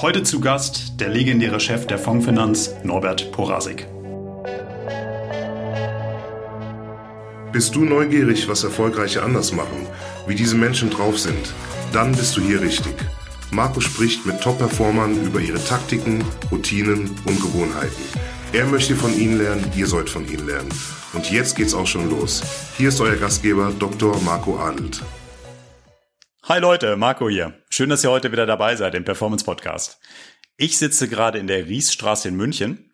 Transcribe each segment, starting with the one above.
Heute zu Gast der legendäre Chef der Fondsfinanz, Norbert Porasik. Bist du neugierig, was Erfolgreiche anders machen, wie diese Menschen drauf sind? Dann bist du hier richtig. Marco spricht mit Top-Performern über ihre Taktiken, Routinen und Gewohnheiten. Er möchte von ihnen lernen, ihr sollt von ihnen lernen. Und jetzt geht's auch schon los. Hier ist euer Gastgeber Dr. Marco Adelt. Hi Leute, Marco hier. Schön, dass ihr heute wieder dabei seid im Performance Podcast. Ich sitze gerade in der Riesstraße in München.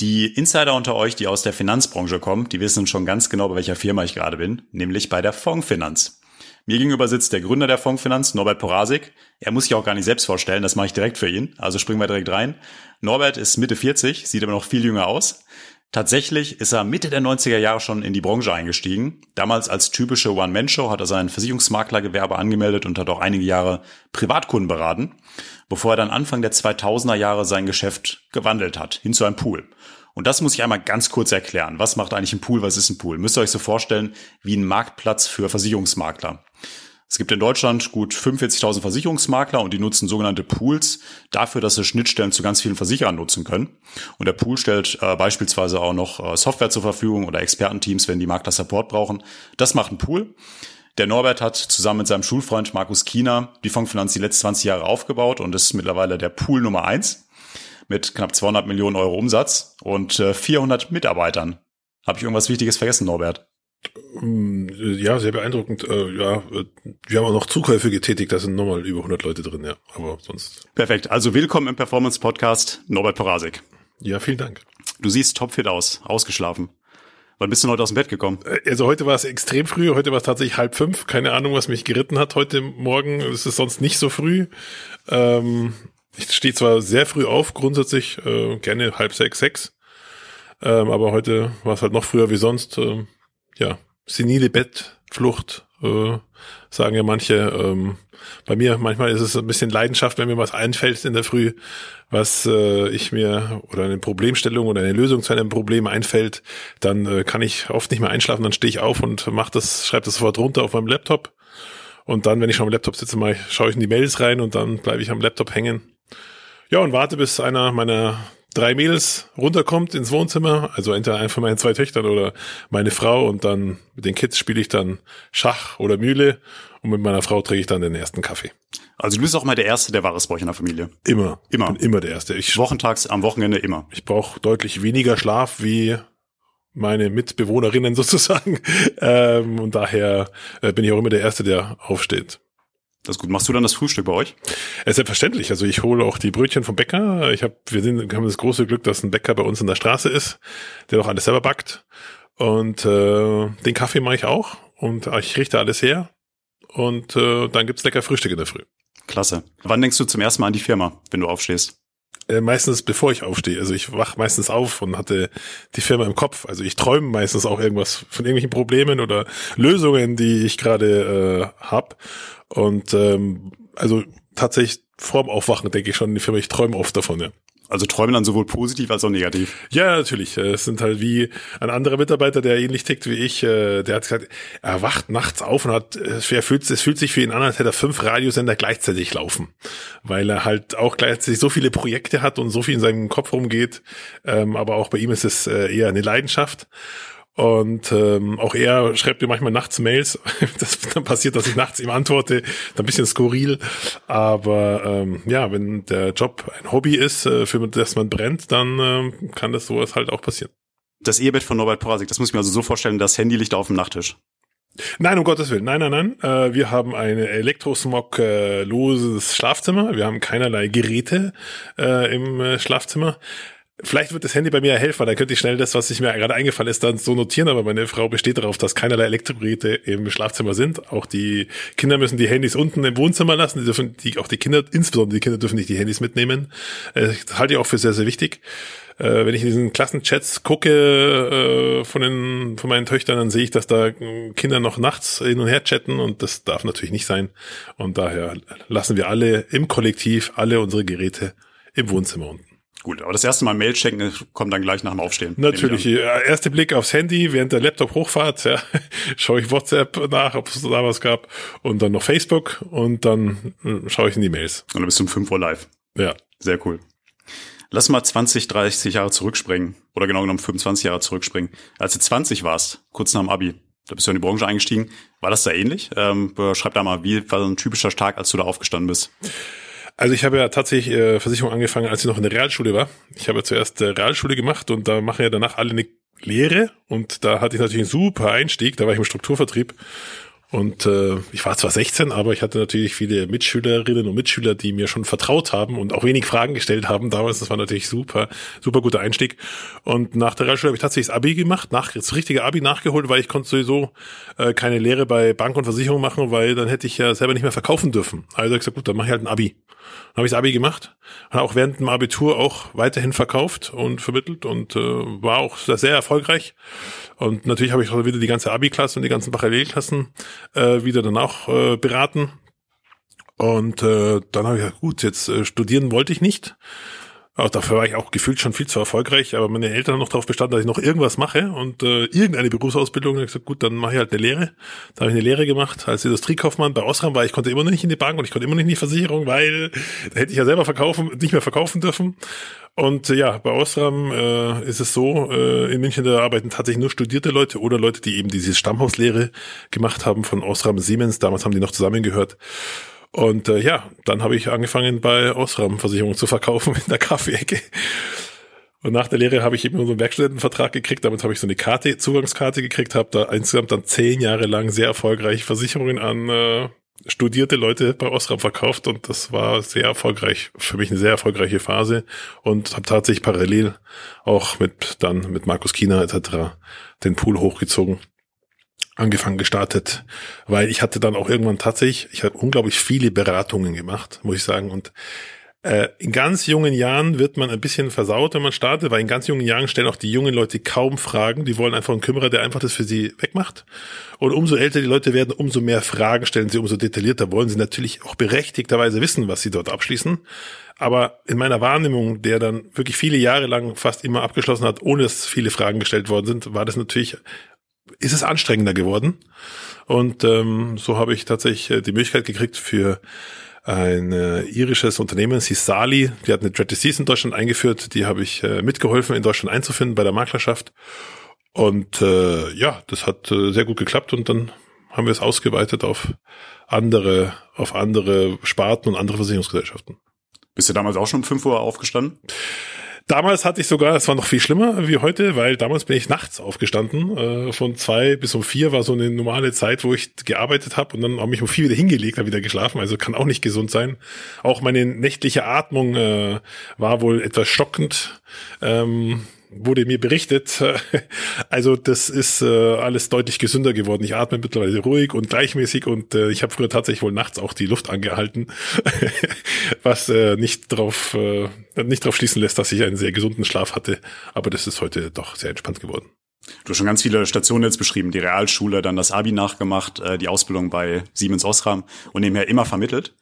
Die Insider unter euch, die aus der Finanzbranche kommen, die wissen schon ganz genau, bei welcher Firma ich gerade bin, nämlich bei der Fondfinanz. Mir gegenüber sitzt der Gründer der Fondfinanz, Norbert Porasik. Er muss sich auch gar nicht selbst vorstellen, das mache ich direkt für ihn. Also springen wir direkt rein. Norbert ist Mitte 40, sieht aber noch viel jünger aus. Tatsächlich ist er Mitte der 90er Jahre schon in die Branche eingestiegen. Damals als typische One-Man-Show hat er sein Versicherungsmaklergewerbe angemeldet und hat auch einige Jahre Privatkunden beraten, bevor er dann Anfang der 2000er Jahre sein Geschäft gewandelt hat, hin zu einem Pool. Und das muss ich einmal ganz kurz erklären. Was macht eigentlich ein Pool? Was ist ein Pool? Müsst ihr euch so vorstellen wie ein Marktplatz für Versicherungsmakler. Es gibt in Deutschland gut 45.000 Versicherungsmakler und die nutzen sogenannte Pools dafür, dass sie Schnittstellen zu ganz vielen Versicherern nutzen können. Und der Pool stellt äh, beispielsweise auch noch äh, Software zur Verfügung oder Expertenteams, wenn die Makler Support brauchen. Das macht ein Pool. Der Norbert hat zusammen mit seinem Schulfreund Markus Kiener die Fondsfinanz die letzten 20 Jahre aufgebaut und ist mittlerweile der Pool Nummer eins mit knapp 200 Millionen Euro Umsatz und äh, 400 Mitarbeitern. Habe ich irgendwas Wichtiges vergessen, Norbert? Mm, ja, sehr beeindruckend. Äh, ja, äh, wir haben auch noch Zukäufe getätigt, da sind nochmal über 100 Leute drin, ja. Aber sonst. Perfekt. Also willkommen im Performance Podcast, Norbert Porasik. Ja, vielen Dank. Du siehst topfit aus, ausgeschlafen. Wann bist du heute aus dem Bett gekommen? Äh, also heute war es extrem früh, heute war es tatsächlich halb fünf. Keine Ahnung, was mich geritten hat heute Morgen. Es ist sonst nicht so früh. Ähm, ich stehe zwar sehr früh auf, grundsätzlich äh, gerne halb sechs, sechs. Ähm, aber heute war es halt noch früher wie sonst. Ähm, ja, senile Bettflucht, äh, sagen ja manche. Ähm, bei mir manchmal ist es ein bisschen Leidenschaft, wenn mir was einfällt in der Früh, was äh, ich mir oder eine Problemstellung oder eine Lösung zu einem Problem einfällt, dann äh, kann ich oft nicht mehr einschlafen, dann stehe ich auf und mach das, schreibe das sofort runter auf meinem Laptop. Und dann, wenn ich schon am Laptop sitze, mal schaue ich in die Mails rein und dann bleibe ich am Laptop hängen. Ja, und warte, bis einer meiner drei Mädels runterkommt ins Wohnzimmer, also entweder einer von meinen zwei Töchtern oder meine Frau und dann mit den Kids spiele ich dann Schach oder Mühle und mit meiner Frau trinke ich dann den ersten Kaffee. Also du bist auch mal der Erste, der wahres Bräuch in der Familie. Immer. Immer. Ich bin immer der Erste. Ich, Wochentags, am Wochenende immer. Ich brauche deutlich weniger Schlaf wie meine Mitbewohnerinnen sozusagen. Ähm, und daher äh, bin ich auch immer der Erste, der aufsteht. Das ist gut. Machst du dann das Frühstück bei euch? Ja, selbstverständlich. Also ich hole auch die Brötchen vom Bäcker. Ich habe, wir sind, haben das große Glück, dass ein Bäcker bei uns in der Straße ist, der auch alles selber backt. Und äh, den Kaffee mache ich auch und ich richte alles her. Und äh, dann gibt's lecker Frühstück in der Früh. Klasse. Wann denkst du zum ersten Mal an die Firma, wenn du aufstehst? Äh, meistens bevor ich aufstehe. Also ich wach meistens auf und hatte die Firma im Kopf. Also ich träume meistens auch irgendwas von irgendwelchen Problemen oder Lösungen, die ich gerade äh, hab. Und ähm, also tatsächlich vorm Aufwachen denke ich schon die Firma, ich träume oft davon, ja. Also träumen dann sowohl positiv als auch negativ. Ja, natürlich. Es sind halt wie ein anderer Mitarbeiter, der ähnlich tickt wie ich, äh, der hat gesagt, er wacht nachts auf und hat, er fühlt, es fühlt sich für ihn an, als hätte er fünf Radiosender gleichzeitig laufen. Weil er halt auch gleichzeitig so viele Projekte hat und so viel in seinem Kopf rumgeht. Ähm, aber auch bei ihm ist es äh, eher eine Leidenschaft. Und ähm, auch er schreibt mir manchmal nachts Mails. Das dann passiert, dass ich nachts ihm antworte. Dann ein bisschen skurril. Aber ähm, ja, wenn der Job ein Hobby ist, äh, für das man brennt, dann ähm, kann das sowas halt auch passieren. Das Ehebett von Norbert Porasik, das muss ich mir also so vorstellen, das Handy liegt auf dem Nachttisch. Nein, um Gottes Willen. Nein, nein, nein. Äh, wir haben ein Elektrosmog-loses Schlafzimmer. Wir haben keinerlei Geräte äh, im äh, Schlafzimmer. Vielleicht wird das Handy bei mir helfen, dann könnte ich schnell das, was ich mir gerade eingefallen ist, dann so notieren, aber meine Frau besteht darauf, dass keinerlei Elektrogeräte im Schlafzimmer sind. Auch die Kinder müssen die Handys unten im Wohnzimmer lassen, die dürfen, die, auch die Kinder, insbesondere die Kinder dürfen nicht die Handys mitnehmen. Äh, das halte ich auch für sehr, sehr wichtig. Äh, wenn ich in diesen Klassenchats gucke äh, von den von meinen Töchtern, dann sehe ich, dass da Kinder noch nachts hin und her chatten und das darf natürlich nicht sein. Und daher lassen wir alle im Kollektiv alle unsere Geräte im Wohnzimmer unten. Gut, aber das erste Mal Mail checken kommt dann gleich nach dem Aufstehen. Natürlich. Erste Blick aufs Handy während der Laptop hochfahrt, ja, schaue ich WhatsApp nach, ob es da was gab und dann noch Facebook und dann äh, schaue ich in die Mails. Und dann bist du um 5 Uhr live. Ja. Sehr cool. Lass mal 20, 30 Jahre zurückspringen. Oder genau genommen 25 Jahre zurückspringen. Als du 20 warst, kurz nach dem Abi, da bist du in die Branche eingestiegen. War das da ähnlich? Ähm, schreib da mal, wie war so ein typischer Tag, als du da aufgestanden bist? Also ich habe ja tatsächlich äh, Versicherung angefangen, als ich noch in der Realschule war. Ich habe ja zuerst äh, Realschule gemacht und da machen ja danach alle eine Lehre. Und da hatte ich natürlich einen super Einstieg, da war ich im Strukturvertrieb und äh, ich war zwar 16, aber ich hatte natürlich viele Mitschülerinnen und Mitschüler, die mir schon vertraut haben und auch wenig Fragen gestellt haben damals. Das war natürlich super, super guter Einstieg. Und nach der Realschule habe ich tatsächlich das Abi gemacht, nach, das richtige Abi nachgeholt, weil ich konnte sowieso äh, keine Lehre bei Bank und Versicherung machen, weil dann hätte ich ja selber nicht mehr verkaufen dürfen. Also ich gesagt, gut, dann mache ich halt ein Abi. Dann habe ich das Abi gemacht, habe auch während dem Abitur auch weiterhin verkauft und vermittelt und äh, war auch sehr erfolgreich. Und natürlich habe ich auch wieder die ganze Abi-Klasse und die ganzen Parallelklassen äh, wieder dann auch äh, beraten. Und äh, dann habe ich gesagt, gut, jetzt äh, studieren wollte ich nicht. Auch dafür war ich auch gefühlt schon viel zu erfolgreich, aber meine Eltern haben noch darauf bestanden, dass ich noch irgendwas mache und äh, irgendeine Berufsausbildung. Ich gesagt, gut, dann mache ich halt eine Lehre. Da habe ich eine Lehre gemacht als Industriekaufmann bei Osram, weil ich konnte immer noch nicht in die Bank und ich konnte immer noch nicht in die Versicherung, weil da hätte ich ja selber verkaufen, nicht mehr verkaufen dürfen. Und äh, ja, bei Osram äh, ist es so, äh, in München da arbeiten tatsächlich nur studierte Leute oder Leute, die eben diese Stammhauslehre gemacht haben von Osram Siemens. Damals haben die noch zusammengehört. Und äh, ja, dann habe ich angefangen bei Osram-Versicherungen zu verkaufen in der Kaffeeecke. Und nach der Lehre habe ich eben so einen Werkstudentenvertrag gekriegt. Damit habe ich so eine Karte, Zugangskarte gekriegt, habe da insgesamt dann zehn Jahre lang sehr erfolgreich Versicherungen an äh, studierte Leute bei Osram verkauft und das war sehr erfolgreich, für mich eine sehr erfolgreiche Phase und habe tatsächlich parallel auch mit dann mit Markus Kina etc. den Pool hochgezogen angefangen gestartet, weil ich hatte dann auch irgendwann tatsächlich, ich habe unglaublich viele Beratungen gemacht, muss ich sagen und äh, in ganz jungen Jahren wird man ein bisschen versaut, wenn man startet, weil in ganz jungen Jahren stellen auch die jungen Leute kaum Fragen. Die wollen einfach einen Kümmerer, der einfach das für sie wegmacht. Und umso älter die Leute werden, umso mehr Fragen stellen sie, umso detaillierter wollen sie natürlich auch berechtigterweise wissen, was sie dort abschließen. Aber in meiner Wahrnehmung, der dann wirklich viele Jahre lang fast immer abgeschlossen hat, ohne dass viele Fragen gestellt worden sind, war das natürlich, ist es anstrengender geworden. Und ähm, so habe ich tatsächlich äh, die Möglichkeit gekriegt für ein äh, irisches Unternehmen, sie Sali, die hat eine Dread Disease in Deutschland eingeführt, die habe ich äh, mitgeholfen in Deutschland einzufinden bei der Maklerschaft. Und äh, ja, das hat äh, sehr gut geklappt und dann haben wir es ausgeweitet auf andere, auf andere Sparten und andere Versicherungsgesellschaften. Bist du damals auch schon um 5 Uhr aufgestanden? Damals hatte ich sogar, es war noch viel schlimmer wie heute, weil damals bin ich nachts aufgestanden. Äh, von zwei bis um vier war so eine normale Zeit, wo ich gearbeitet habe und dann habe ich um vier wieder hingelegt, habe wieder geschlafen. Also kann auch nicht gesund sein. Auch meine nächtliche Atmung äh, war wohl etwas stockend. Ähm, wurde mir berichtet. Also das ist äh, alles deutlich gesünder geworden. Ich atme mittlerweile ruhig und gleichmäßig und äh, ich habe früher tatsächlich wohl nachts auch die Luft angehalten, was äh, nicht drauf äh, nicht drauf schließen lässt, dass ich einen sehr gesunden Schlaf hatte. Aber das ist heute doch sehr entspannt geworden. Du hast schon ganz viele Stationen jetzt beschrieben, die Realschule, dann das Abi nachgemacht, äh, die Ausbildung bei Siemens Osram und nebenher immer vermittelt.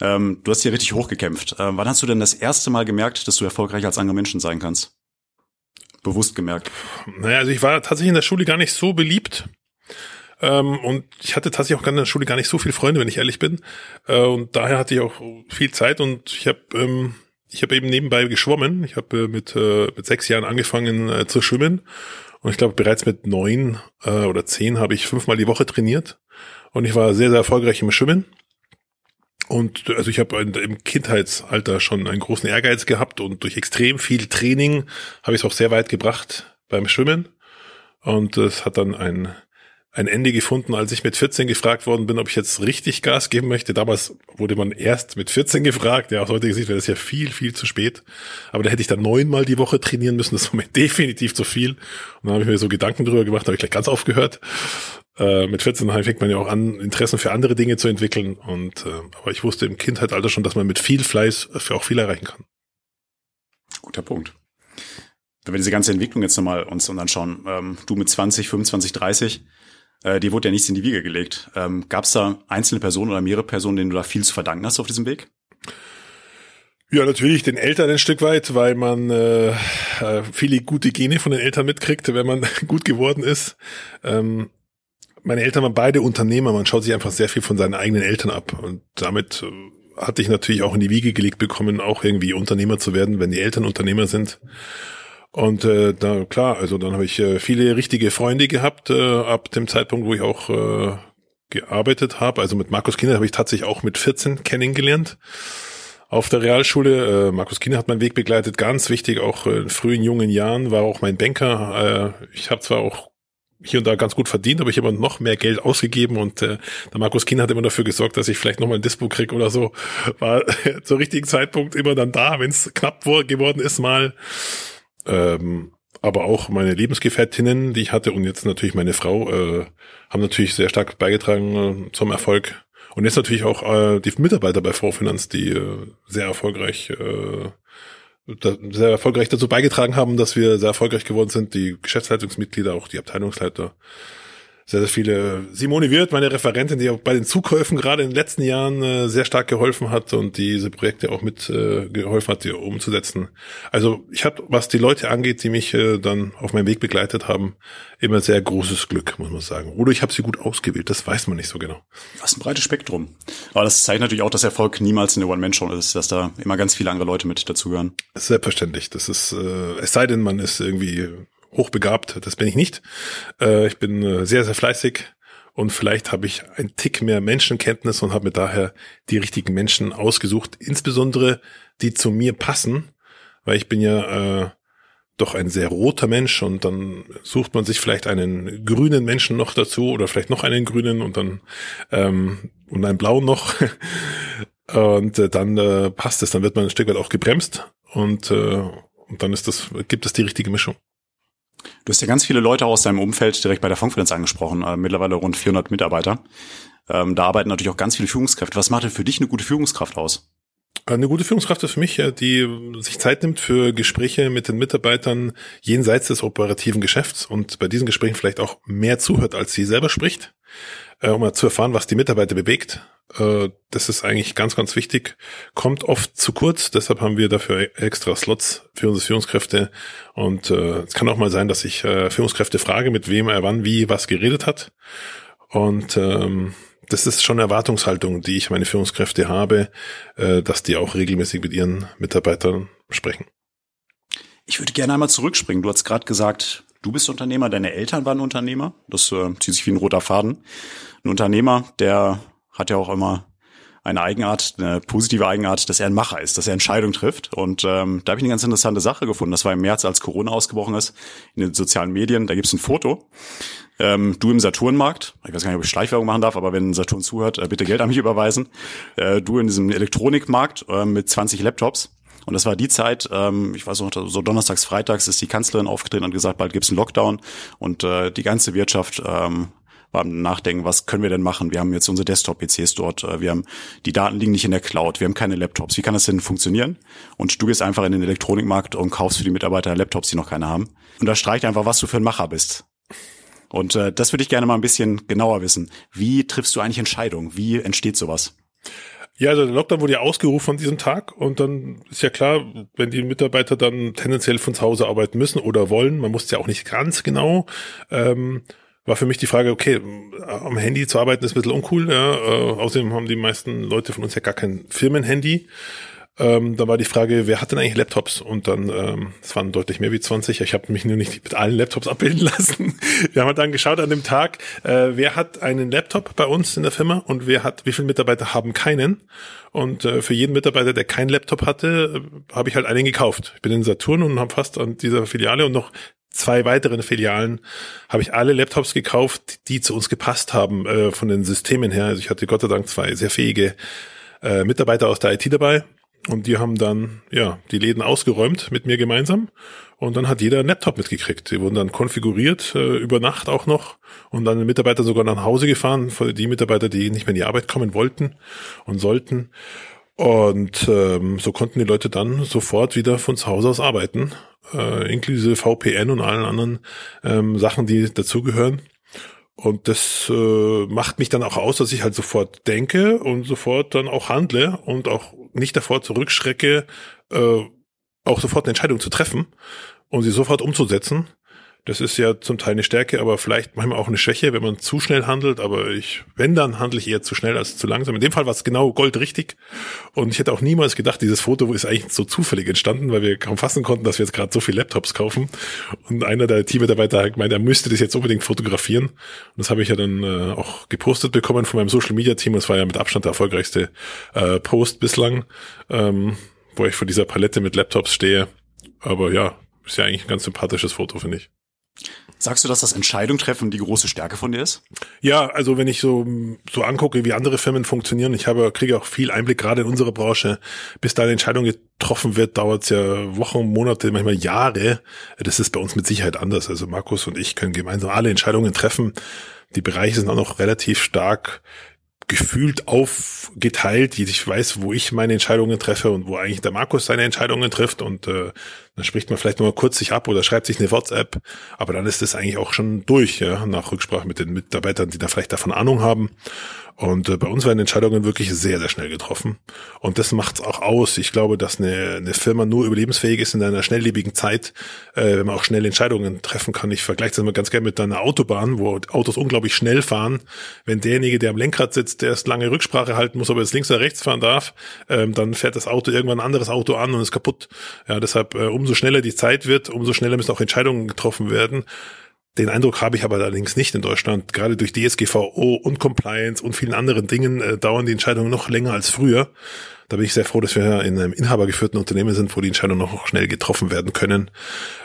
Ähm, du hast hier richtig hochgekämpft. Äh, wann hast du denn das erste Mal gemerkt, dass du erfolgreich als andere Menschen sein kannst? Bewusst gemerkt? Naja, also ich war tatsächlich in der Schule gar nicht so beliebt. Ähm, und ich hatte tatsächlich auch in der Schule gar nicht so viele Freunde, wenn ich ehrlich bin. Äh, und daher hatte ich auch viel Zeit und ich habe ähm, ich habe eben nebenbei geschwommen. Ich habe äh, mit, äh, mit sechs Jahren angefangen äh, zu schwimmen. Und ich glaube, bereits mit neun äh, oder zehn habe ich fünfmal die Woche trainiert. Und ich war sehr, sehr erfolgreich im Schwimmen. Und also ich habe im Kindheitsalter schon einen großen Ehrgeiz gehabt und durch extrem viel Training habe ich es auch sehr weit gebracht beim Schwimmen. Und es hat dann ein, ein Ende gefunden, als ich mit 14 gefragt worden bin, ob ich jetzt richtig Gas geben möchte. Damals wurde man erst mit 14 gefragt. Ja, aus heutiger Sicht wäre das ja viel, viel zu spät. Aber da hätte ich dann neunmal die Woche trainieren müssen. Das war mir definitiv zu viel. Und dann habe ich mir so Gedanken drüber gemacht, habe ich gleich ganz aufgehört äh, mit 14 fängt man ja auch an, Interessen für andere Dinge zu entwickeln. Und äh, aber ich wusste im Kindheitsalter schon, dass man mit viel Fleiß für auch viel erreichen kann. Guter Punkt. Wenn wir diese ganze Entwicklung jetzt nochmal uns anschauen, ähm, du mit 20, 25, 30, äh, dir wurde ja nichts in die Wiege gelegt. Ähm, Gab es da einzelne Personen oder mehrere Personen, denen du da viel zu verdanken hast auf diesem Weg? Ja, natürlich den Eltern ein Stück weit, weil man äh, äh viele gute Gene von den Eltern mitkriegt, wenn man gut geworden ist. Ähm, meine Eltern waren beide Unternehmer, man schaut sich einfach sehr viel von seinen eigenen Eltern ab und damit äh, hatte ich natürlich auch in die Wiege gelegt bekommen, auch irgendwie Unternehmer zu werden, wenn die Eltern Unternehmer sind. Und äh, da klar, also dann habe ich äh, viele richtige Freunde gehabt, äh, ab dem Zeitpunkt, wo ich auch äh, gearbeitet habe. Also mit Markus Kinder habe ich tatsächlich auch mit 14 kennengelernt auf der Realschule. Äh, Markus Kinder hat meinen Weg begleitet, ganz wichtig, auch in frühen jungen Jahren, war auch mein Banker. Äh, ich habe zwar auch hier und da ganz gut verdient, aber ich habe noch mehr Geld ausgegeben und äh, der Markus Kinder hat immer dafür gesorgt, dass ich vielleicht nochmal ein Dispo krieg oder so. War zur richtigen Zeitpunkt immer dann da, wenn es knapp geworden ist mal. Ähm, aber auch meine Lebensgefährtinnen, die ich hatte und jetzt natürlich meine Frau, äh, haben natürlich sehr stark beigetragen äh, zum Erfolg. Und jetzt natürlich auch äh, die Mitarbeiter bei Vorfinanz, die äh, sehr erfolgreich äh, sehr erfolgreich dazu beigetragen haben, dass wir sehr erfolgreich geworden sind. Die Geschäftsleitungsmitglieder, auch die Abteilungsleiter, sehr, sehr viele. Simone Wirth, meine Referentin, die auch bei den Zukäufen gerade in den letzten Jahren äh, sehr stark geholfen hat und diese Projekte auch mit äh, geholfen hat, die umzusetzen. Also ich habe, was die Leute angeht, die mich äh, dann auf meinem Weg begleitet haben, immer sehr großes Glück, muss man sagen. Oder ich habe sie gut ausgewählt, das weiß man nicht so genau. Das ist ein breites Spektrum. Aber das zeigt natürlich auch, dass Erfolg niemals eine One-Man-Show ist, dass da immer ganz viele andere Leute mit dazugehören. Selbstverständlich. Das ist, äh, es sei denn, man ist irgendwie hochbegabt, das bin ich nicht. Äh, ich bin äh, sehr, sehr fleißig. Und vielleicht habe ich ein Tick mehr Menschenkenntnis und habe mir daher die richtigen Menschen ausgesucht, insbesondere die zu mir passen, weil ich bin ja äh, doch ein sehr roter Mensch und dann sucht man sich vielleicht einen grünen Menschen noch dazu oder vielleicht noch einen grünen und dann ähm, und einen blauen noch. Und äh, dann äh, passt es, dann wird man ein Stück weit auch gebremst und äh, und dann ist das gibt es die richtige Mischung. Du hast ja ganz viele Leute aus deinem Umfeld direkt bei der Funkfinanz angesprochen, äh, mittlerweile rund 400 Mitarbeiter. Ähm, da arbeiten natürlich auch ganz viele Führungskräfte. Was macht denn für dich eine gute Führungskraft aus? Eine gute Führungskraft ist für mich, die sich Zeit nimmt für Gespräche mit den Mitarbeitern jenseits des operativen Geschäfts und bei diesen Gesprächen vielleicht auch mehr zuhört, als sie selber spricht, äh, um zu erfahren, was die Mitarbeiter bewegt. Äh, das ist eigentlich ganz, ganz wichtig. Kommt oft zu kurz, deshalb haben wir dafür extra Slots für unsere Führungskräfte. Und äh, es kann auch mal sein, dass ich Führungskräfte frage, mit wem er wann wie was geredet hat. Und ähm, das ist schon Erwartungshaltung, die ich meine Führungskräfte habe, äh, dass die auch regelmäßig mit ihren Mitarbeitern sprechen. Ich würde gerne einmal zurückspringen. Du hast gerade gesagt, du bist Unternehmer, deine Eltern waren Unternehmer. Das äh, zieht sich wie ein roter Faden. Ein Unternehmer, der hat ja auch immer eine Eigenart, eine positive Eigenart, dass er ein Macher ist, dass er Entscheidungen trifft. Und ähm, da habe ich eine ganz interessante Sache gefunden. Das war im März, als Corona ausgebrochen ist, in den sozialen Medien. Da gibt es ein Foto. Ähm, du im Saturnmarkt, ich weiß gar nicht, ob ich Schleichwerbung machen darf, aber wenn Saturn zuhört, äh, bitte Geld an mich überweisen. Äh, du in diesem Elektronikmarkt äh, mit 20 Laptops. Und das war die Zeit, ähm, ich weiß noch, so donnerstags, freitags ist die Kanzlerin aufgetreten und gesagt, bald gibt's einen Lockdown. Und äh, die ganze Wirtschaft ähm, beim Nachdenken, was können wir denn machen? Wir haben jetzt unsere Desktop-PCs dort, äh, wir haben, die Daten liegen nicht in der Cloud, wir haben keine Laptops. Wie kann das denn funktionieren? Und du gehst einfach in den Elektronikmarkt und kaufst für die Mitarbeiter Laptops, die noch keine haben. Und da streicht einfach, was du für ein Macher bist. Und äh, das würde ich gerne mal ein bisschen genauer wissen. Wie triffst du eigentlich Entscheidungen? Wie entsteht sowas? Ja, also der Lockdown wurde ja ausgerufen an diesem Tag und dann ist ja klar, wenn die Mitarbeiter dann tendenziell von zu Hause arbeiten müssen oder wollen, man muss ja auch nicht ganz genau, ähm, war für mich die Frage, okay, am Handy zu arbeiten ist ein bisschen uncool. Ja. Äh, außerdem haben die meisten Leute von uns ja gar kein Firmenhandy. Ähm, da war die Frage, wer hat denn eigentlich Laptops? Und dann, ähm, es waren deutlich mehr wie 20. Ich habe mich nur nicht mit allen Laptops abbilden lassen. Wir haben dann geschaut an dem Tag, äh, wer hat einen Laptop bei uns in der Firma und wer hat, wie viele Mitarbeiter haben keinen? Und äh, für jeden Mitarbeiter, der keinen Laptop hatte, äh, habe ich halt einen gekauft. Ich bin in Saturn und habe fast an dieser Filiale und noch zwei weiteren Filialen habe ich alle Laptops gekauft, die zu uns gepasst haben äh, von den Systemen her. Also ich hatte Gott sei Dank zwei sehr fähige äh, Mitarbeiter aus der IT dabei und die haben dann ja die Läden ausgeräumt mit mir gemeinsam und dann hat jeder einen Laptop mitgekriegt. Die wurden dann konfiguriert äh, über Nacht auch noch und dann Mitarbeiter sogar nach Hause gefahren, die Mitarbeiter, die nicht mehr in die Arbeit kommen wollten und sollten. Und ähm, so konnten die Leute dann sofort wieder von zu Hause aus arbeiten, äh, inklusive VPN und allen anderen ähm, Sachen, die dazugehören. Und das äh, macht mich dann auch aus, dass ich halt sofort denke und sofort dann auch handle und auch nicht davor zurückschrecke, äh, auch sofort eine Entscheidung zu treffen und sie sofort umzusetzen. Das ist ja zum Teil eine Stärke, aber vielleicht manchmal auch eine Schwäche, wenn man zu schnell handelt. Aber ich, wenn, dann handle ich eher zu schnell als zu langsam. In dem Fall war es genau goldrichtig. Und ich hätte auch niemals gedacht, dieses Foto ist eigentlich so zufällig entstanden, weil wir kaum fassen konnten, dass wir jetzt gerade so viele Laptops kaufen. Und einer der Teammitarbeiter hat gemeint, er müsste das jetzt unbedingt fotografieren. Und das habe ich ja dann äh, auch gepostet bekommen von meinem Social Media Team. Das war ja mit Abstand der erfolgreichste äh, Post bislang, ähm, wo ich vor dieser Palette mit Laptops stehe. Aber ja, ist ja eigentlich ein ganz sympathisches Foto, finde ich. Sagst du, dass das Entscheidung treffen die große Stärke von dir ist? Ja, also wenn ich so, so angucke, wie andere Firmen funktionieren, ich habe, kriege auch viel Einblick, gerade in unserer Branche. Bis da eine Entscheidung getroffen wird, dauert es ja Wochen, Monate, manchmal Jahre. Das ist bei uns mit Sicherheit anders. Also Markus und ich können gemeinsam alle Entscheidungen treffen. Die Bereiche sind auch noch relativ stark gefühlt aufgeteilt. Ich weiß, wo ich meine Entscheidungen treffe und wo eigentlich der Markus seine Entscheidungen trifft und äh, dann spricht man vielleicht mal kurz sich ab oder schreibt sich eine WhatsApp, aber dann ist das eigentlich auch schon durch, ja, nach Rücksprache mit den Mitarbeitern, die da vielleicht davon Ahnung haben. Und äh, bei uns werden Entscheidungen wirklich sehr, sehr schnell getroffen. Und das macht's auch aus. Ich glaube, dass eine, eine Firma nur überlebensfähig ist in einer schnelllebigen Zeit, äh, wenn man auch schnell Entscheidungen treffen kann. Ich vergleiche das immer ganz gerne mit einer Autobahn, wo Autos unglaublich schnell fahren. Wenn derjenige, der am Lenkrad sitzt, der erst lange Rücksprache halten muss, ob er jetzt links oder rechts fahren darf, ähm, dann fährt das Auto irgendwann ein anderes Auto an und ist kaputt. Ja, deshalb äh, umso schneller die Zeit wird, umso schneller müssen auch Entscheidungen getroffen werden. Den Eindruck habe ich aber allerdings nicht in Deutschland. Gerade durch DSGVO und Compliance und vielen anderen Dingen äh, dauern die Entscheidungen noch länger als früher. Da bin ich sehr froh, dass wir in einem inhabergeführten Unternehmen sind, wo die Entscheidungen noch schnell getroffen werden können,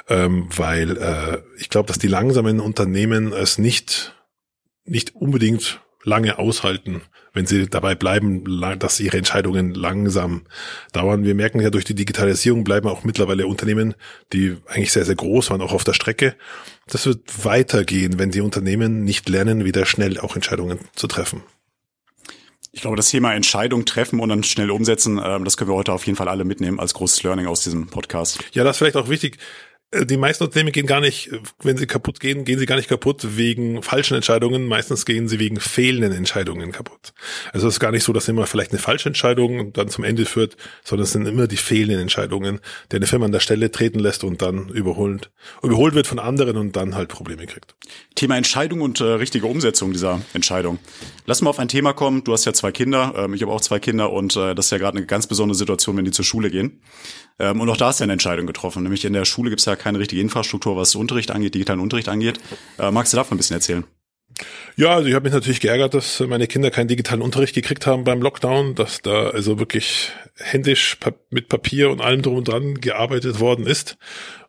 ähm, weil äh, ich glaube, dass die langsamen Unternehmen es nicht nicht unbedingt lange aushalten, wenn sie dabei bleiben, dass ihre Entscheidungen langsam dauern. Wir merken ja, durch die Digitalisierung bleiben auch mittlerweile Unternehmen, die eigentlich sehr, sehr groß waren, auch auf der Strecke. Das wird weitergehen, wenn die Unternehmen nicht lernen, wieder schnell auch Entscheidungen zu treffen. Ich glaube, das Thema Entscheidung treffen und dann schnell umsetzen, ähm, das können wir heute auf jeden Fall alle mitnehmen als großes Learning aus diesem Podcast. Ja, das ist vielleicht auch wichtig. Äh, die meisten Unternehmen gehen gar nicht, wenn sie kaputt gehen, gehen sie gar nicht kaputt wegen falschen Entscheidungen. Meistens gehen sie wegen fehlenden Entscheidungen kaputt. Also es ist gar nicht so, dass immer vielleicht eine falsche Entscheidung dann zum Ende führt, sondern es sind immer die fehlenden Entscheidungen, die eine Firma an der Stelle treten lässt und dann überholt, überholt wird von anderen und dann halt Probleme kriegt. Thema Entscheidung und äh, richtige Umsetzung dieser Entscheidung. Lass mal auf ein Thema kommen. Du hast ja zwei Kinder, ähm, ich habe auch zwei Kinder und äh, das ist ja gerade eine ganz besondere Situation, wenn die zur Schule gehen. Ähm, und auch da ist ja eine Entscheidung getroffen. Nämlich in der Schule gibt es ja keine richtige Infrastruktur, was Unterricht angeht, digitalen Unterricht angeht. Äh, magst du davon ein bisschen erzählen? Ja, also ich habe mich natürlich geärgert, dass meine Kinder keinen digitalen Unterricht gekriegt haben beim Lockdown, dass da also wirklich händisch mit Papier und allem drum und dran gearbeitet worden ist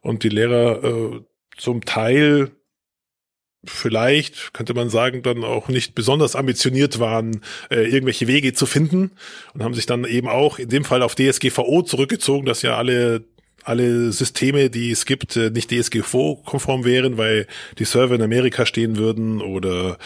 und die Lehrer äh, zum Teil vielleicht, könnte man sagen, dann auch nicht besonders ambitioniert waren, äh, irgendwelche Wege zu finden und haben sich dann eben auch in dem Fall auf DSGVO zurückgezogen, dass ja alle alle Systeme, die es gibt, äh, nicht DSGVO-konform wären, weil die Server in Amerika stehen würden oder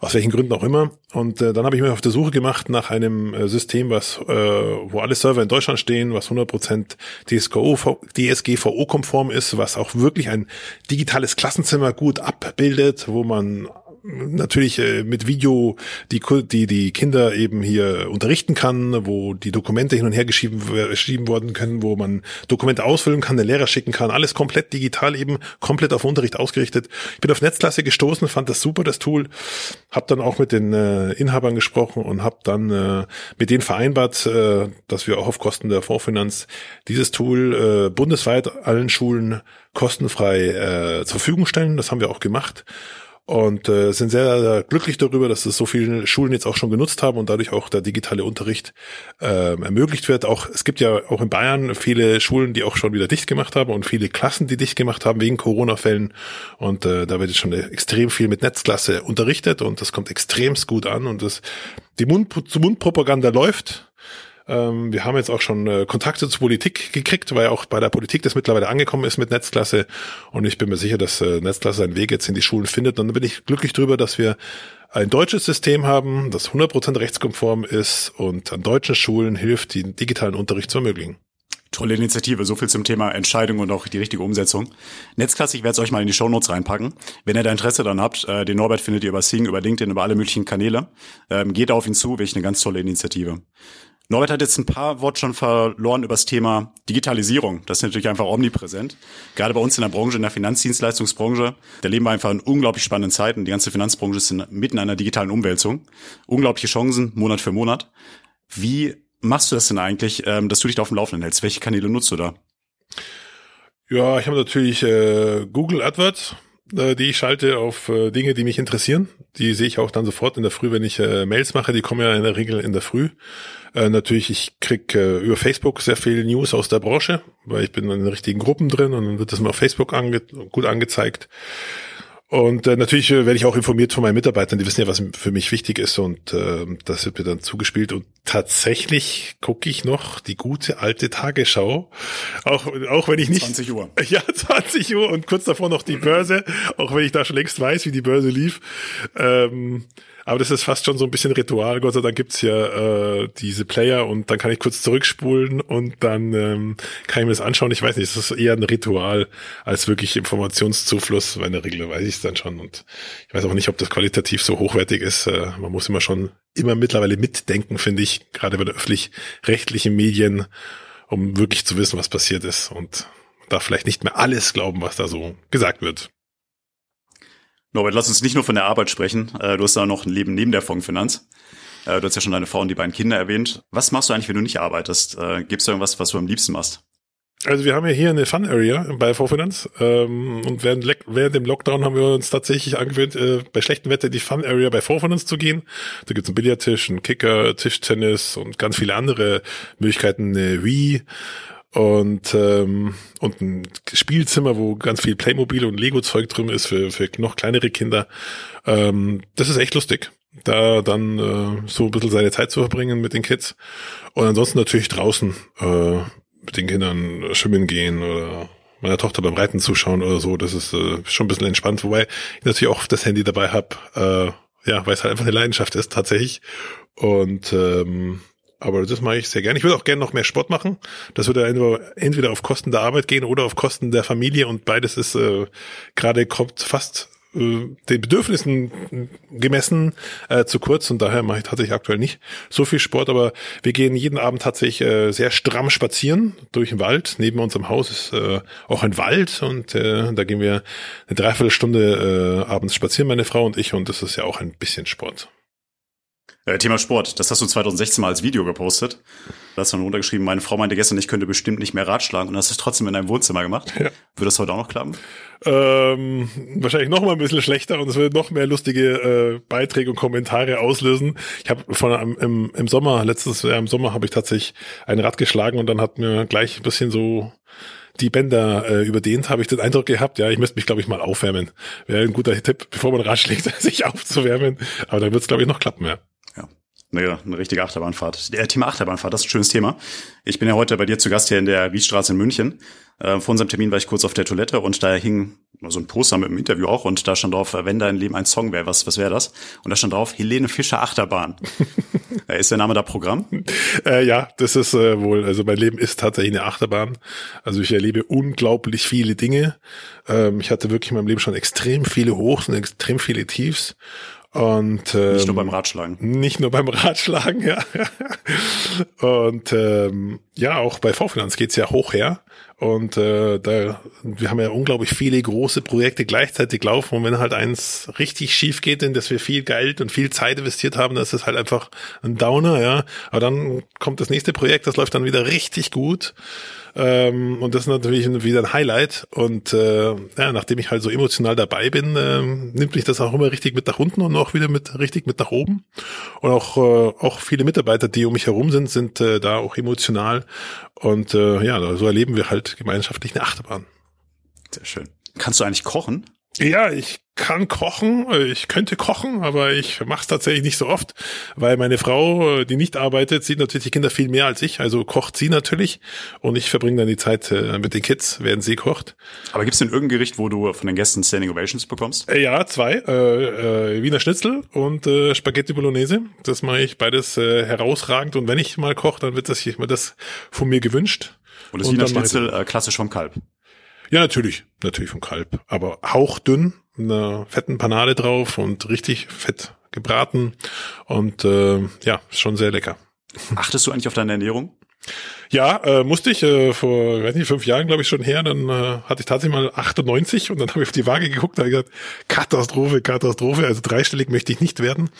aus welchen Gründen auch immer. Und äh, dann habe ich mich auf der Suche gemacht nach einem äh, System, was, äh, wo alle Server in Deutschland stehen, was 100% DSGVO-konform ist, was auch wirklich ein digitales Klassenzimmer gut abbildet, wo man natürlich äh, mit Video die, die, die Kinder eben hier unterrichten kann, wo die Dokumente hin und her geschrieben, geschrieben worden können, wo man Dokumente ausfüllen kann, den Lehrer schicken kann, alles komplett digital eben, komplett auf Unterricht ausgerichtet. Ich bin auf Netzklasse gestoßen, fand das super, das Tool, habe dann auch mit den äh, Inhabern gesprochen und habe dann äh, mit denen vereinbart, äh, dass wir auch auf Kosten der Fondsfinanz dieses Tool äh, bundesweit allen Schulen kostenfrei äh, zur Verfügung stellen. Das haben wir auch gemacht und äh, sind sehr, sehr glücklich darüber, dass es so viele Schulen jetzt auch schon genutzt haben und dadurch auch der digitale Unterricht äh, ermöglicht wird. Auch es gibt ja auch in Bayern viele Schulen, die auch schon wieder dicht gemacht haben und viele Klassen, die dicht gemacht haben wegen Corona-Fällen. Und äh, da wird jetzt schon extrem viel mit Netzklasse unterrichtet und das kommt extremst gut an und das die Mund-zu-Mund-Propaganda läuft ähm, wir haben jetzt auch schon äh, Kontakte zur Politik gekriegt, weil auch bei der Politik das mittlerweile angekommen ist mit Netzklasse. Und ich bin mir sicher, dass äh, Netzklasse seinen Weg jetzt in die Schulen findet. Und dann bin ich glücklich drüber, dass wir ein deutsches System haben, das 100% rechtskonform ist und an deutschen Schulen hilft, den digitalen Unterricht zu ermöglichen. Tolle Initiative. So viel zum Thema Entscheidung und auch die richtige Umsetzung. Netzklasse, ich werde es euch mal in die Shownotes reinpacken. Wenn ihr da Interesse daran habt, äh, den Norbert findet ihr über Sing, über LinkedIn, über alle möglichen Kanäle. Ähm, geht auf ihn zu, wirklich eine ganz tolle Initiative. Norbert hat jetzt ein paar Worte schon verloren über das Thema Digitalisierung. Das ist natürlich einfach omnipräsent. Gerade bei uns in der Branche, in der Finanzdienstleistungsbranche, da leben wir einfach in unglaublich spannenden Zeiten. Die ganze Finanzbranche ist mitten in einer digitalen Umwälzung. Unglaubliche Chancen, Monat für Monat. Wie machst du das denn eigentlich, ähm, dass du dich da auf dem Laufenden hältst? Welche Kanäle nutzt du da? Ja, ich habe natürlich äh, Google AdWords, äh, die ich schalte auf äh, Dinge, die mich interessieren. Die sehe ich auch dann sofort in der Früh, wenn ich äh, Mails mache. Die kommen ja in der Regel in der Früh. Äh, natürlich, ich krieg äh, über Facebook sehr viel News aus der Branche, weil ich bin in den richtigen Gruppen drin und dann wird das mal auf Facebook ange gut angezeigt. Und äh, natürlich äh, werde ich auch informiert von meinen Mitarbeitern, die wissen ja, was für mich wichtig ist und äh, das wird mir dann zugespielt. Und tatsächlich gucke ich noch die gute alte Tagesschau, auch, auch wenn ich nicht... 20 Uhr. Ja, 20 Uhr und kurz davor noch die Börse, auch wenn ich da schon längst weiß, wie die Börse lief. Ähm, aber das ist fast schon so ein bisschen Ritual. Gott sei Dank gibt's ja äh, diese Player und dann kann ich kurz zurückspulen und dann ähm, kann ich mir das anschauen. Ich weiß nicht, das ist eher ein Ritual als wirklich Informationszufluss, weil in der Regel weiß ich es dann schon. Und ich weiß auch nicht, ob das qualitativ so hochwertig ist. Äh, man muss immer schon immer mittlerweile mitdenken, finde ich, gerade bei den öffentlich-rechtlichen Medien, um wirklich zu wissen, was passiert ist. Und darf vielleicht nicht mehr alles glauben, was da so gesagt wird. Norbert, lass uns nicht nur von der Arbeit sprechen. Äh, du hast da noch ein Leben neben der Fondsfinanz. Äh, du hast ja schon deine Frau und die beiden Kinder erwähnt. Was machst du eigentlich, wenn du nicht arbeitest? Äh, Gibt es irgendwas, was du am liebsten machst? Also wir haben ja hier eine Fun Area bei Vorfinanz ähm, und während, während dem Lockdown haben wir uns tatsächlich angewöhnt, äh, bei schlechtem Wetter die Fun Area bei Vorfinanz zu gehen. Da gibt's einen Billardtisch, einen Kicker, Tischtennis und ganz viele andere Möglichkeiten, eine Wii und ähm, und ein Spielzimmer, wo ganz viel Playmobil und Lego-Zeug drin ist für, für noch kleinere Kinder. Ähm, das ist echt lustig, da dann äh, so ein bisschen seine Zeit zu verbringen mit den Kids. Und ansonsten natürlich draußen äh, mit den Kindern schwimmen gehen oder meiner Tochter beim Reiten zuschauen oder so. Das ist äh, schon ein bisschen entspannt, wobei ich natürlich auch das Handy dabei habe, äh, ja, weil es halt einfach eine Leidenschaft ist tatsächlich. Und ähm, aber das mache ich sehr gerne. Ich würde auch gerne noch mehr Sport machen. Das würde entweder auf Kosten der Arbeit gehen oder auf Kosten der Familie und beides ist äh, gerade kommt fast äh, den Bedürfnissen gemessen äh, zu kurz und daher mache ich tatsächlich aktuell nicht so viel Sport, aber wir gehen jeden Abend tatsächlich äh, sehr stramm spazieren durch den Wald. Neben unserem Haus ist äh, auch ein Wald und äh, da gehen wir eine Dreiviertelstunde äh, abends spazieren, meine Frau und ich und das ist ja auch ein bisschen Sport. Äh, Thema Sport, das hast du 2016 mal als Video gepostet. Da hast du dann runtergeschrieben, meine Frau meinte gestern, ich könnte bestimmt nicht mehr Rad schlagen und hast es trotzdem in deinem Wohnzimmer gemacht. Ja. Würde das heute auch noch klappen? Ähm, wahrscheinlich noch mal ein bisschen schlechter und es würde noch mehr lustige äh, Beiträge und Kommentare auslösen. Ich habe von im, im Sommer, letztes Jahr im Sommer habe ich tatsächlich ein Rad geschlagen und dann hat mir gleich ein bisschen so die Bänder äh, überdehnt, habe ich den Eindruck gehabt, ja, ich müsste mich, glaube ich, mal aufwärmen. Wäre ein guter Tipp, bevor man Rad schlägt, sich aufzuwärmen. Aber dann wird es, glaube ich, noch klappen, ja eine, eine richtige Achterbahnfahrt. Der Thema Achterbahnfahrt, das ist ein schönes Thema. Ich bin ja heute bei dir zu Gast hier in der Riedstraße in München. Äh, vor unserem Termin war ich kurz auf der Toilette und da hing so ein Poster mit dem Interview auch und da stand drauf, wenn dein Leben ein Song wäre, was, was wäre das? Und da stand drauf, Helene Fischer Achterbahn. Äh, ist der Name da Programm? Äh, ja, das ist äh, wohl, also mein Leben ist tatsächlich eine Achterbahn. Also ich erlebe unglaublich viele Dinge. Ähm, ich hatte wirklich in meinem Leben schon extrem viele Hochs und extrem viele Tiefs. Und, ähm, nicht nur beim Ratschlagen. Nicht nur beim Ratschlagen, ja. und ähm, ja, auch bei Vorfinanz geht's ja hoch her. Und äh, da, wir haben ja unglaublich viele große Projekte gleichzeitig laufen. Und wenn halt eins richtig schief geht, in das wir viel Geld und viel Zeit investiert haben, das ist halt einfach ein Downer, ja. Aber dann kommt das nächste Projekt, das läuft dann wieder richtig gut. Ähm, und das ist natürlich wieder ein Highlight. Und äh, ja, nachdem ich halt so emotional dabei bin, äh, nimmt mich das auch immer richtig mit nach unten und auch wieder mit richtig mit nach oben. Und auch, äh, auch viele Mitarbeiter, die um mich herum sind, sind äh, da auch emotional. Und äh, ja, so erleben wir halt gemeinschaftlich eine Achterbahn. Sehr schön. Kannst du eigentlich kochen? Ja, ich kann kochen, ich könnte kochen, aber ich mache es tatsächlich nicht so oft, weil meine Frau, die nicht arbeitet, sieht natürlich die Kinder viel mehr als ich, also kocht sie natürlich und ich verbringe dann die Zeit äh, mit den Kids, während sie kocht. Aber gibt es denn irgendein Gericht, wo du von den Gästen Standing Ovations bekommst? Äh, ja, zwei, äh, äh, Wiener Schnitzel und äh, Spaghetti Bolognese, das mache ich beides äh, herausragend und wenn ich mal koche, dann wird das, das von mir gewünscht. Und das Wiener Schnitzel äh, klassisch vom Kalb? Ja, natürlich. Natürlich vom Kalb. Aber hauchdünn, einer fetten Panade drauf und richtig fett gebraten. Und äh, ja, schon sehr lecker. Achtest du eigentlich auf deine Ernährung? Ja, äh, musste ich äh, vor, weiß nicht, fünf Jahren, glaube ich, schon her. Dann äh, hatte ich tatsächlich mal 98 und dann habe ich auf die Waage geguckt und habe gesagt, Katastrophe, Katastrophe, also dreistellig möchte ich nicht werden.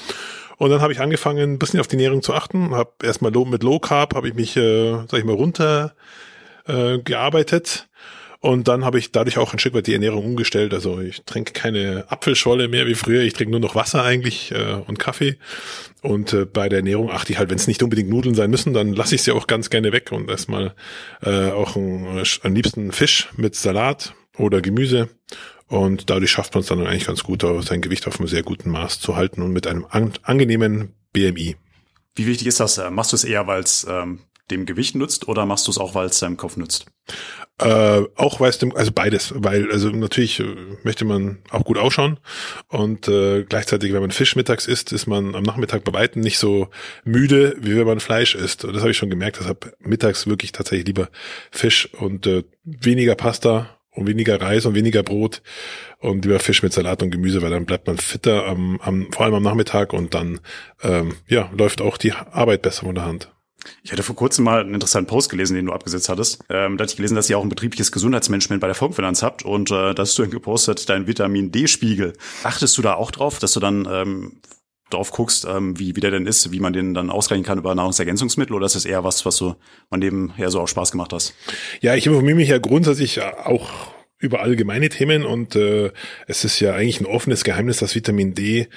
Und dann habe ich angefangen, ein bisschen auf die Ernährung zu achten. Habe erstmal mit Low Carb, habe ich mich, äh, sag ich mal, runter äh, gearbeitet. Und dann habe ich dadurch auch ein Stück weit die Ernährung umgestellt. Also ich trinke keine Apfelschwolle mehr wie früher. Ich trinke nur noch Wasser eigentlich äh, und Kaffee. Und äh, bei der Ernährung achte ich halt, wenn es nicht unbedingt Nudeln sein müssen, dann lasse ich sie auch ganz gerne weg und erstmal äh, auch ein, am liebsten Fisch mit Salat oder Gemüse. Und dadurch schafft man es dann eigentlich ganz gut, sein Gewicht auf einem sehr guten Maß zu halten und mit einem an, angenehmen BMI. Wie wichtig ist das? Machst du es eher, weil es ähm, dem Gewicht nutzt oder machst du es auch, weil es deinem Kopf nutzt? Äh, auch weil es dem, also beides, weil also natürlich äh, möchte man auch gut ausschauen und äh, gleichzeitig, wenn man Fisch mittags isst, ist man am Nachmittag bei weitem nicht so müde, wie wenn man Fleisch isst. Und das habe ich schon gemerkt, deshalb mittags wirklich tatsächlich lieber Fisch und äh, weniger Pasta und weniger Reis und weniger Brot und lieber Fisch mit Salat und Gemüse, weil dann bleibt man fitter am, am vor allem am Nachmittag und dann ähm, ja läuft auch die Arbeit besser von der Hand. Ich hatte vor kurzem mal einen interessanten Post gelesen, den du abgesetzt hattest. Ähm, da hatte ich gelesen, dass ihr auch ein betriebliches Gesundheitsmanagement bei der Volksfinanz habt und äh, da hast du gepostet, dein Vitamin D-Spiegel. Achtest du da auch drauf, dass du dann ähm, drauf guckst, ähm, wie, wie der denn ist, wie man den dann ausgleichen kann über Nahrungsergänzungsmittel oder ist das eher was, was du man nebenher so auch Spaß gemacht hast? Ja, ich informiere mich ja grundsätzlich auch über allgemeine Themen und äh, es ist ja eigentlich ein offenes Geheimnis, dass Vitamin D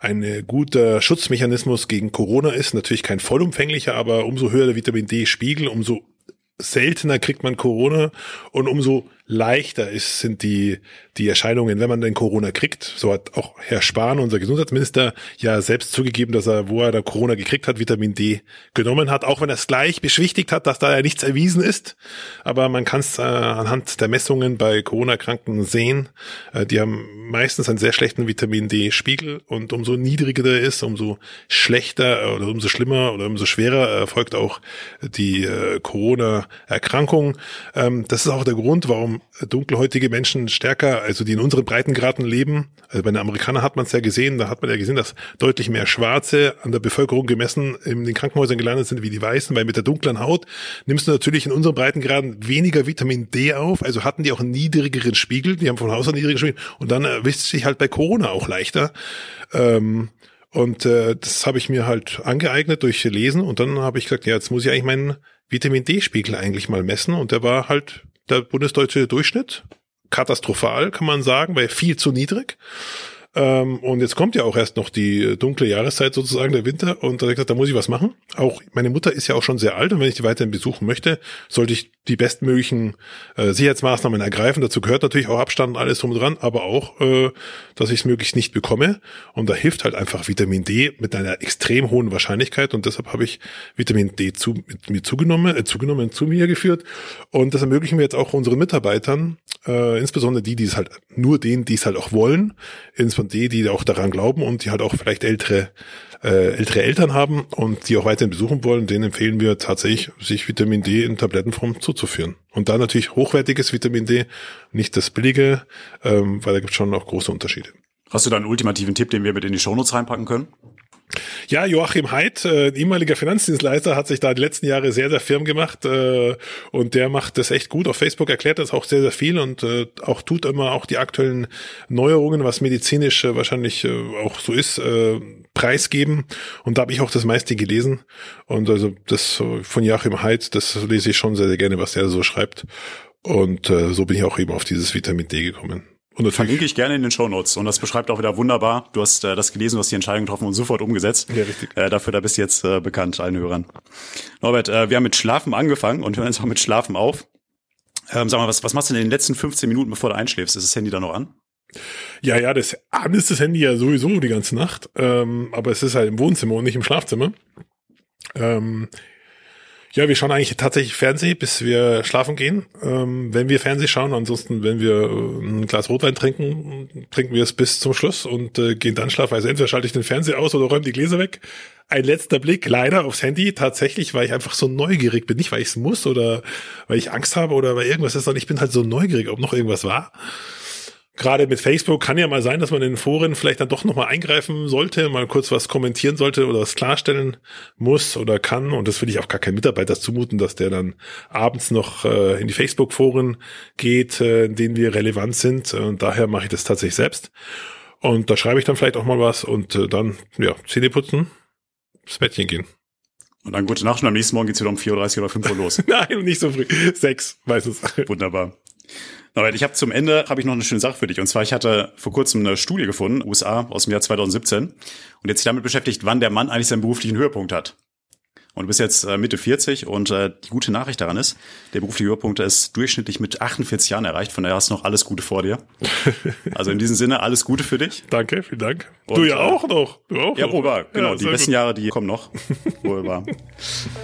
ein guter Schutzmechanismus gegen Corona ist. Natürlich kein vollumfänglicher, aber umso höher der Vitamin D-Spiegel, umso seltener kriegt man Corona und umso leichter ist, sind die, die Erscheinungen, wenn man den Corona kriegt. So hat auch Herr Spahn, unser Gesundheitsminister, ja selbst zugegeben, dass er, wo er da Corona gekriegt hat, Vitamin D genommen hat, auch wenn er es gleich beschwichtigt hat, dass da ja nichts erwiesen ist. Aber man kann es äh, anhand der Messungen bei Corona-Kranken sehen. Äh, die haben meistens einen sehr schlechten Vitamin D-Spiegel und umso niedriger der ist, umso schlechter oder umso schlimmer oder umso schwerer erfolgt auch die äh, Corona-Erkrankung. Ähm, das ist auch der Grund, warum dunkelhäutige Menschen stärker, also die in unseren Breitengraden leben. Also bei den Amerikanern hat man es ja gesehen, da hat man ja gesehen, dass deutlich mehr Schwarze an der Bevölkerung gemessen in den Krankenhäusern gelandet sind wie die Weißen, weil mit der dunklen Haut nimmst du natürlich in unseren Breitengraden weniger Vitamin D auf, also hatten die auch einen niedrigeren Spiegel, die haben von Haus aus einen niedrigeren Spiegel und dann erwischt sich halt bei Corona auch leichter. Ähm, und äh, das habe ich mir halt angeeignet durch Lesen und dann habe ich gesagt, ja, jetzt muss ich eigentlich meinen Vitamin D-Spiegel eigentlich mal messen und der war halt der bundesdeutsche Durchschnitt. Katastrophal, kann man sagen, weil viel zu niedrig. Ähm, und jetzt kommt ja auch erst noch die dunkle Jahreszeit sozusagen, der Winter. Und da habe ich gesagt, da muss ich was machen. Auch meine Mutter ist ja auch schon sehr alt und wenn ich die weiterhin besuchen möchte, sollte ich die bestmöglichen äh, Sicherheitsmaßnahmen ergreifen. Dazu gehört natürlich auch Abstand und alles drum und dran, aber auch, äh, dass ich es möglichst nicht bekomme. Und da hilft halt einfach Vitamin D mit einer extrem hohen Wahrscheinlichkeit. Und deshalb habe ich Vitamin D zu, mit mir zugenommen, äh, zugenommen, zu mir geführt. Und das ermöglichen wir jetzt auch unseren Mitarbeitern, äh, insbesondere die, die es halt nur denen, die es halt auch wollen, insbesondere die, die auch daran glauben und die halt auch vielleicht ältere äh, ältere Eltern haben und die auch weiterhin besuchen wollen, denen empfehlen wir tatsächlich, sich Vitamin D in Tablettenform zuzuführen. Und da natürlich hochwertiges Vitamin D, nicht das billige, ähm, weil da gibt es schon auch große Unterschiede. Hast du da einen ultimativen Tipp, den wir mit in die Shownotes reinpacken können? Ja, Joachim Haidt, äh, ehemaliger Finanzdienstleister, hat sich da die letzten Jahre sehr, sehr firm gemacht äh, und der macht das echt gut. Auf Facebook erklärt das auch sehr, sehr viel und äh, auch tut immer auch die aktuellen Neuerungen, was medizinisch äh, wahrscheinlich äh, auch so ist, äh, preisgeben. Und da habe ich auch das meiste gelesen. Und also das von Joachim Haidt, das lese ich schon sehr, sehr gerne, was der so schreibt. Und äh, so bin ich auch eben auf dieses Vitamin D gekommen. Und das verlinke ich gerne in den Show Notes. Und das beschreibt auch wieder wunderbar. Du hast äh, das gelesen, du hast die Entscheidung getroffen und sofort umgesetzt. Ja, richtig. Äh, dafür, da bist du jetzt äh, bekannt, allen Hörern. Norbert, äh, wir haben mit Schlafen angefangen und hören jetzt auch mit Schlafen auf. Ähm, sag mal, was, was machst du in den letzten 15 Minuten, bevor du einschläfst? Ist das Handy da noch an? Ja, ja, das an ist das Handy ja sowieso die ganze Nacht. Ähm, aber es ist halt im Wohnzimmer und nicht im Schlafzimmer. Ähm, ja, wir schauen eigentlich tatsächlich Fernsehen, bis wir schlafen gehen. Ähm, wenn wir Fernsehen schauen, ansonsten, wenn wir äh, ein Glas Rotwein trinken, trinken wir es bis zum Schluss und äh, gehen dann schlafen. Also entweder schalte ich den Fernseher aus oder räume die Gläser weg. Ein letzter Blick leider aufs Handy, tatsächlich, weil ich einfach so neugierig bin. Nicht, weil ich es muss oder weil ich Angst habe oder weil irgendwas ist, sondern ich bin halt so neugierig, ob noch irgendwas war gerade mit Facebook kann ja mal sein, dass man in den Foren vielleicht dann doch nochmal eingreifen sollte, mal kurz was kommentieren sollte oder was klarstellen muss oder kann. Und das will ich auch gar keinem Mitarbeiter zumuten, dass der dann abends noch äh, in die Facebook-Foren geht, äh, in denen wir relevant sind. Und daher mache ich das tatsächlich selbst. Und da schreibe ich dann vielleicht auch mal was und äh, dann, ja, Zähne putzen, ins Bettchen gehen. Und dann gute Nacht und am nächsten Morgen geht's wieder um 4.30 Uhr oder 5 Uhr los. Nein, nicht so früh. Sechs, meistens. Wunderbar. Aber ich habe zum Ende habe ich noch eine schöne Sache für dich. Und zwar, ich hatte vor kurzem eine Studie gefunden, USA aus dem Jahr 2017, und jetzt sich damit beschäftigt, wann der Mann eigentlich seinen beruflichen Höhepunkt hat. Und du bist jetzt äh, Mitte 40 und äh, die gute Nachricht daran ist, der berufliche Höhepunkt ist durchschnittlich mit 48 Jahren erreicht. Von daher hast du noch alles Gute vor dir. Also in diesem Sinne alles Gute für dich. Danke, vielen Dank. Und, du ja äh, auch noch. Du auch Ja, noch. wahr. Genau, Ja, die besten gut. Jahre, die kommen noch. wohl wahr.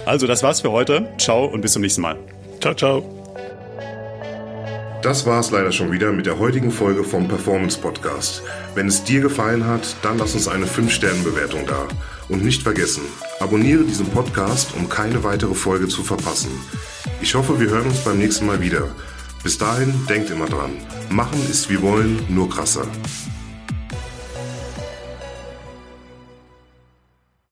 Also das war's für heute. Ciao und bis zum nächsten Mal. Ciao, ciao. Das war es leider schon wieder mit der heutigen Folge vom Performance Podcast. Wenn es dir gefallen hat, dann lass uns eine 5-Sterne-Bewertung da. Und nicht vergessen, abonniere diesen Podcast, um keine weitere Folge zu verpassen. Ich hoffe, wir hören uns beim nächsten Mal wieder. Bis dahin, denkt immer dran. Machen ist wie wollen, nur krasser.